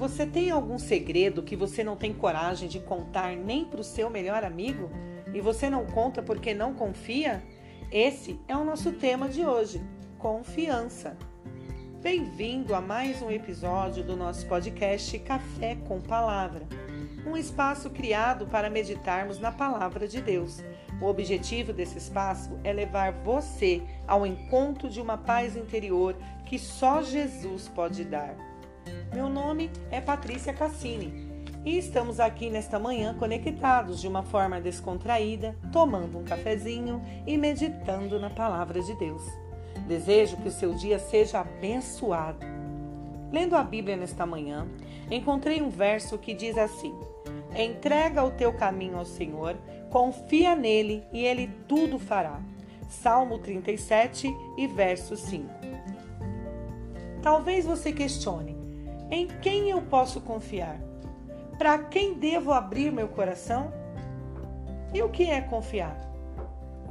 Você tem algum segredo que você não tem coragem de contar nem para o seu melhor amigo? E você não conta porque não confia? Esse é o nosso tema de hoje: confiança. Bem-vindo a mais um episódio do nosso podcast Café com Palavra, um espaço criado para meditarmos na Palavra de Deus. O objetivo desse espaço é levar você ao encontro de uma paz interior que só Jesus pode dar. Meu nome é Patrícia Cassini e estamos aqui nesta manhã conectados de uma forma descontraída, tomando um cafezinho e meditando na palavra de Deus. Desejo que o seu dia seja abençoado. Lendo a Bíblia nesta manhã, encontrei um verso que diz assim: Entrega o teu caminho ao Senhor, confia nele e ele tudo fará. Salmo 37 e verso 5. Talvez você questione: em quem eu posso confiar? Para quem devo abrir meu coração? E o que é confiar?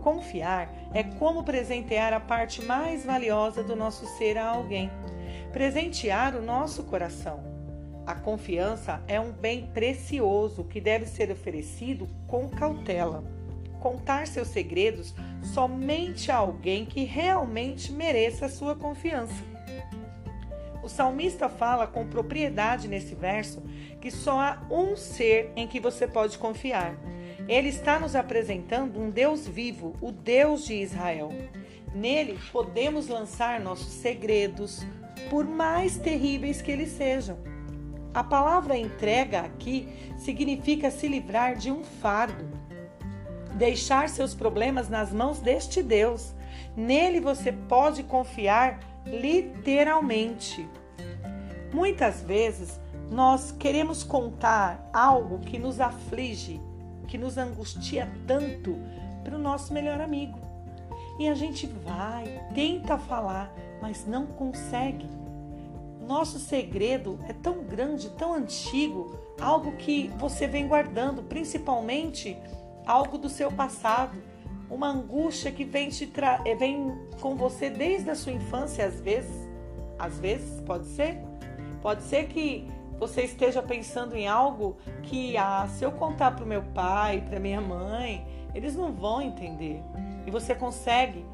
Confiar é como presentear a parte mais valiosa do nosso ser a alguém, presentear o nosso coração. A confiança é um bem precioso que deve ser oferecido com cautela. Contar seus segredos somente a alguém que realmente mereça a sua confiança. O salmista fala com propriedade nesse verso que só há um ser em que você pode confiar. Ele está nos apresentando um Deus vivo, o Deus de Israel. Nele podemos lançar nossos segredos, por mais terríveis que eles sejam. A palavra entrega aqui significa se livrar de um fardo, deixar seus problemas nas mãos deste Deus. Nele você pode confiar literalmente. Muitas vezes nós queremos contar algo que nos aflige, que nos angustia tanto para o nosso melhor amigo. E a gente vai, tenta falar, mas não consegue. Nosso segredo é tão grande, tão antigo, algo que você vem guardando, principalmente algo do seu passado, uma angústia que vem, te tra eh, vem com você desde a sua infância, às vezes. Às vezes, pode ser? Pode ser que você esteja pensando em algo que, ah, se eu contar para o meu pai, para minha mãe, eles não vão entender. E você consegue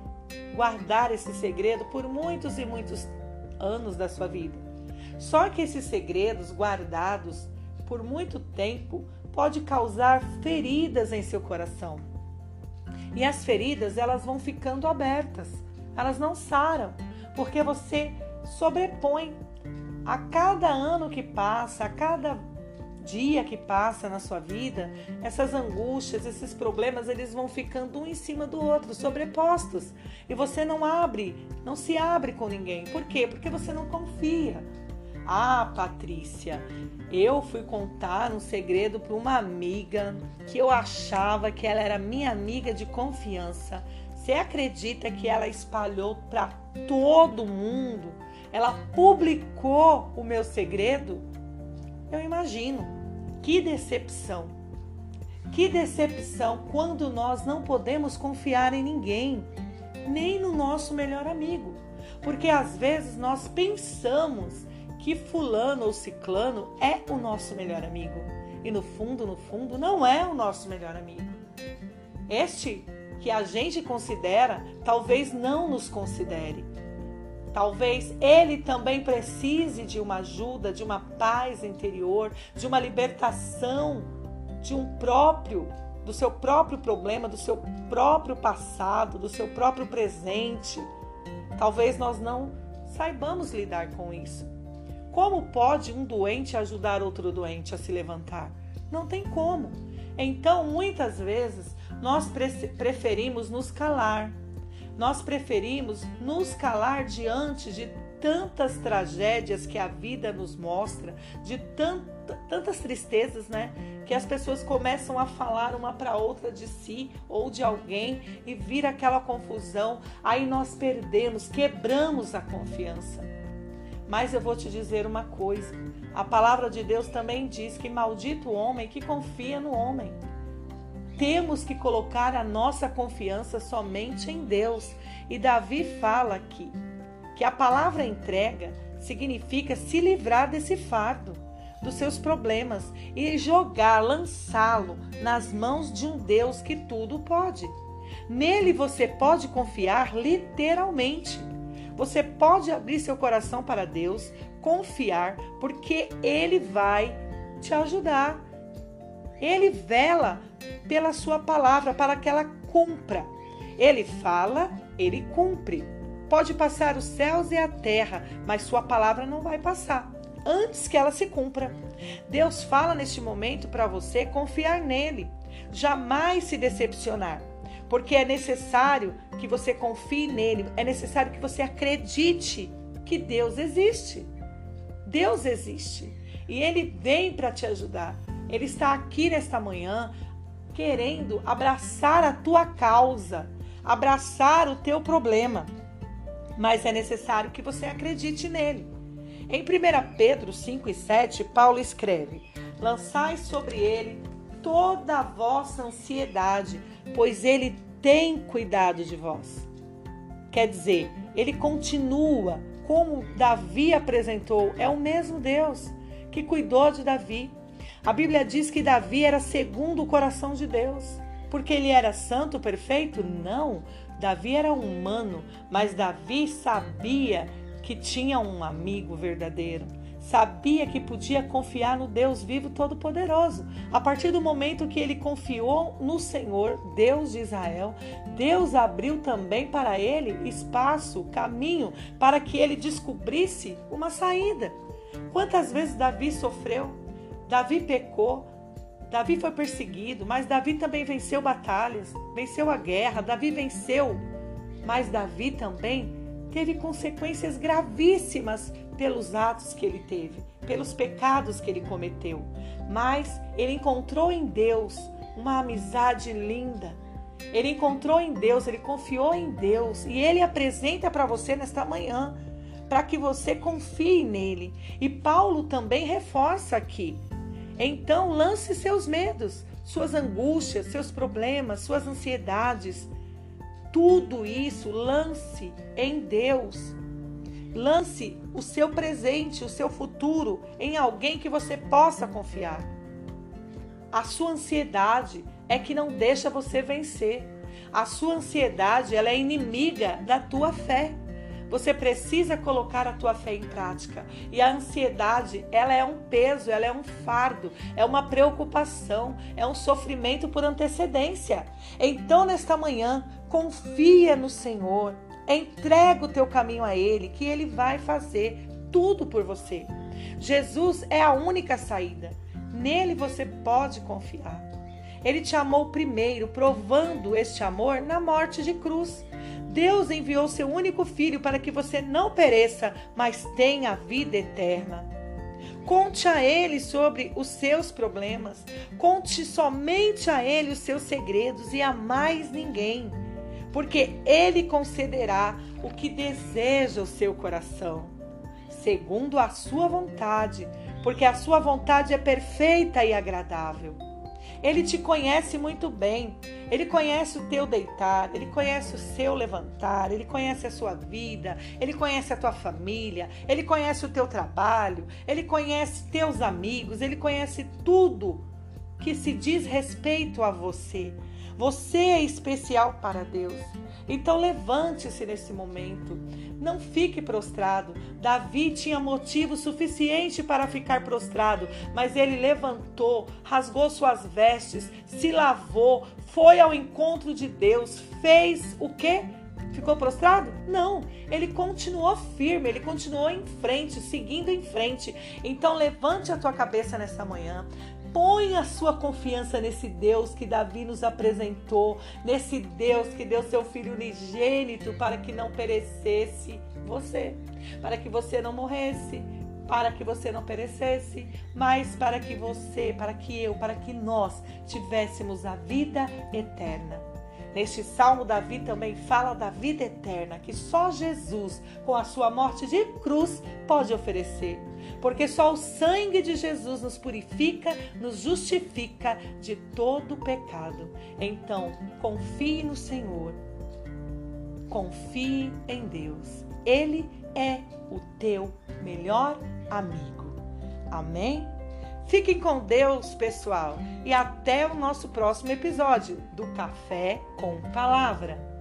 guardar esse segredo por muitos e muitos anos da sua vida. Só que esses segredos guardados por muito tempo pode causar feridas em seu coração. E as feridas, elas vão ficando abertas. Elas não saram, porque você sobrepõe a cada ano que passa, a cada dia que passa na sua vida, essas angústias, esses problemas, eles vão ficando um em cima do outro, sobrepostos. E você não abre, não se abre com ninguém. Por quê? Porque você não confia. Ah, Patrícia, eu fui contar um segredo para uma amiga que eu achava que ela era minha amiga de confiança. Você acredita que ela espalhou para todo mundo? Ela publicou o meu segredo? Eu imagino. Que decepção. Que decepção quando nós não podemos confiar em ninguém, nem no nosso melhor amigo. Porque às vezes nós pensamos que fulano ou ciclano é o nosso melhor amigo. E no fundo, no fundo, não é o nosso melhor amigo. Este que a gente considera, talvez não nos considere. Talvez ele também precise de uma ajuda, de uma paz interior, de uma libertação de um próprio, do seu próprio problema, do seu próprio passado, do seu próprio presente. Talvez nós não saibamos lidar com isso. Como pode um doente ajudar outro doente a se levantar? Não tem como. Então, muitas vezes, nós preferimos nos calar. Nós preferimos nos calar diante de tantas tragédias que a vida nos mostra, de tanta, tantas tristezas, né? Que as pessoas começam a falar uma para outra de si ou de alguém e vira aquela confusão. Aí nós perdemos, quebramos a confiança. Mas eu vou te dizer uma coisa: a palavra de Deus também diz que maldito o homem que confia no homem. Temos que colocar a nossa confiança somente em Deus. E Davi fala aqui que a palavra entrega significa se livrar desse fardo. dos seus problemas e jogar, lançá-lo nas mãos de um Deus que tudo pode. Nele você pode confiar literalmente. Você pode abrir seu coração para Deus, confiar, porque Ele vai te ajudar. Ele vela pela sua palavra para que ela cumpra. Ele fala, ele cumpre. Pode passar os céus e a terra, mas sua palavra não vai passar antes que ela se cumpra. Deus fala neste momento para você confiar nele, jamais se decepcionar, porque é necessário que você confie nele, é necessário que você acredite que Deus existe. Deus existe e ele vem para te ajudar. Ele está aqui nesta manhã querendo abraçar a tua causa, abraçar o teu problema. Mas é necessário que você acredite nele. Em 1 Pedro 5 e 7, Paulo escreve: Lançai sobre ele toda a vossa ansiedade, pois ele tem cuidado de vós. Quer dizer, ele continua como Davi apresentou, é o mesmo Deus que cuidou de Davi. A Bíblia diz que Davi era segundo o coração de Deus. Porque ele era santo, perfeito? Não. Davi era humano, mas Davi sabia que tinha um amigo verdadeiro. Sabia que podia confiar no Deus vivo todo-poderoso. A partir do momento que ele confiou no Senhor, Deus de Israel, Deus abriu também para ele espaço, caminho, para que ele descobrisse uma saída. Quantas vezes Davi sofreu? Davi pecou, Davi foi perseguido, mas Davi também venceu batalhas, venceu a guerra, Davi venceu, mas Davi também teve consequências gravíssimas pelos atos que ele teve, pelos pecados que ele cometeu. Mas ele encontrou em Deus uma amizade linda. Ele encontrou em Deus, ele confiou em Deus e ele apresenta para você nesta manhã para que você confie nele. E Paulo também reforça aqui então lance seus medos, suas angústias, seus problemas, suas ansiedades. Tudo isso lance em Deus. Lance o seu presente, o seu futuro em alguém que você possa confiar. A sua ansiedade é que não deixa você vencer. A sua ansiedade, ela é inimiga da tua fé. Você precisa colocar a tua fé em prática. E a ansiedade, ela é um peso, ela é um fardo, é uma preocupação, é um sofrimento por antecedência. Então, nesta manhã, confia no Senhor. Entrega o teu caminho a ele, que ele vai fazer tudo por você. Jesus é a única saída. Nele você pode confiar. Ele te amou primeiro, provando este amor na morte de cruz. Deus enviou seu único filho para que você não pereça, mas tenha a vida eterna. Conte a Ele sobre os seus problemas. Conte somente a Ele os seus segredos e a mais ninguém, porque Ele concederá o que deseja o seu coração, segundo a sua vontade, porque a sua vontade é perfeita e agradável. Ele te conhece muito bem. Ele conhece o teu deitar, ele conhece o seu levantar, ele conhece a sua vida, ele conhece a tua família, ele conhece o teu trabalho, ele conhece teus amigos, ele conhece tudo que se diz respeito a você. Você é especial para Deus. Então levante-se nesse momento. Não fique prostrado. Davi tinha motivo suficiente para ficar prostrado, mas ele levantou, rasgou suas vestes, se lavou, foi ao encontro de Deus, fez o quê? Ficou prostrado? Não, ele continuou firme, ele continuou em frente, seguindo em frente. Então levante a tua cabeça nessa manhã. Põe a sua confiança nesse Deus que Davi nos apresentou, nesse Deus que deu seu filho unigênito para que não perecesse você, para que você não morresse, para que você não perecesse, mas para que você, para que eu, para que nós tivéssemos a vida eterna. Neste salmo, Davi também fala da vida eterna que só Jesus, com a sua morte de cruz, pode oferecer. Porque só o sangue de Jesus nos purifica, nos justifica de todo pecado. Então, confie no Senhor. Confie em Deus. Ele é o teu melhor amigo. Amém? Fiquem com Deus, pessoal, e até o nosso próximo episódio do Café com Palavra.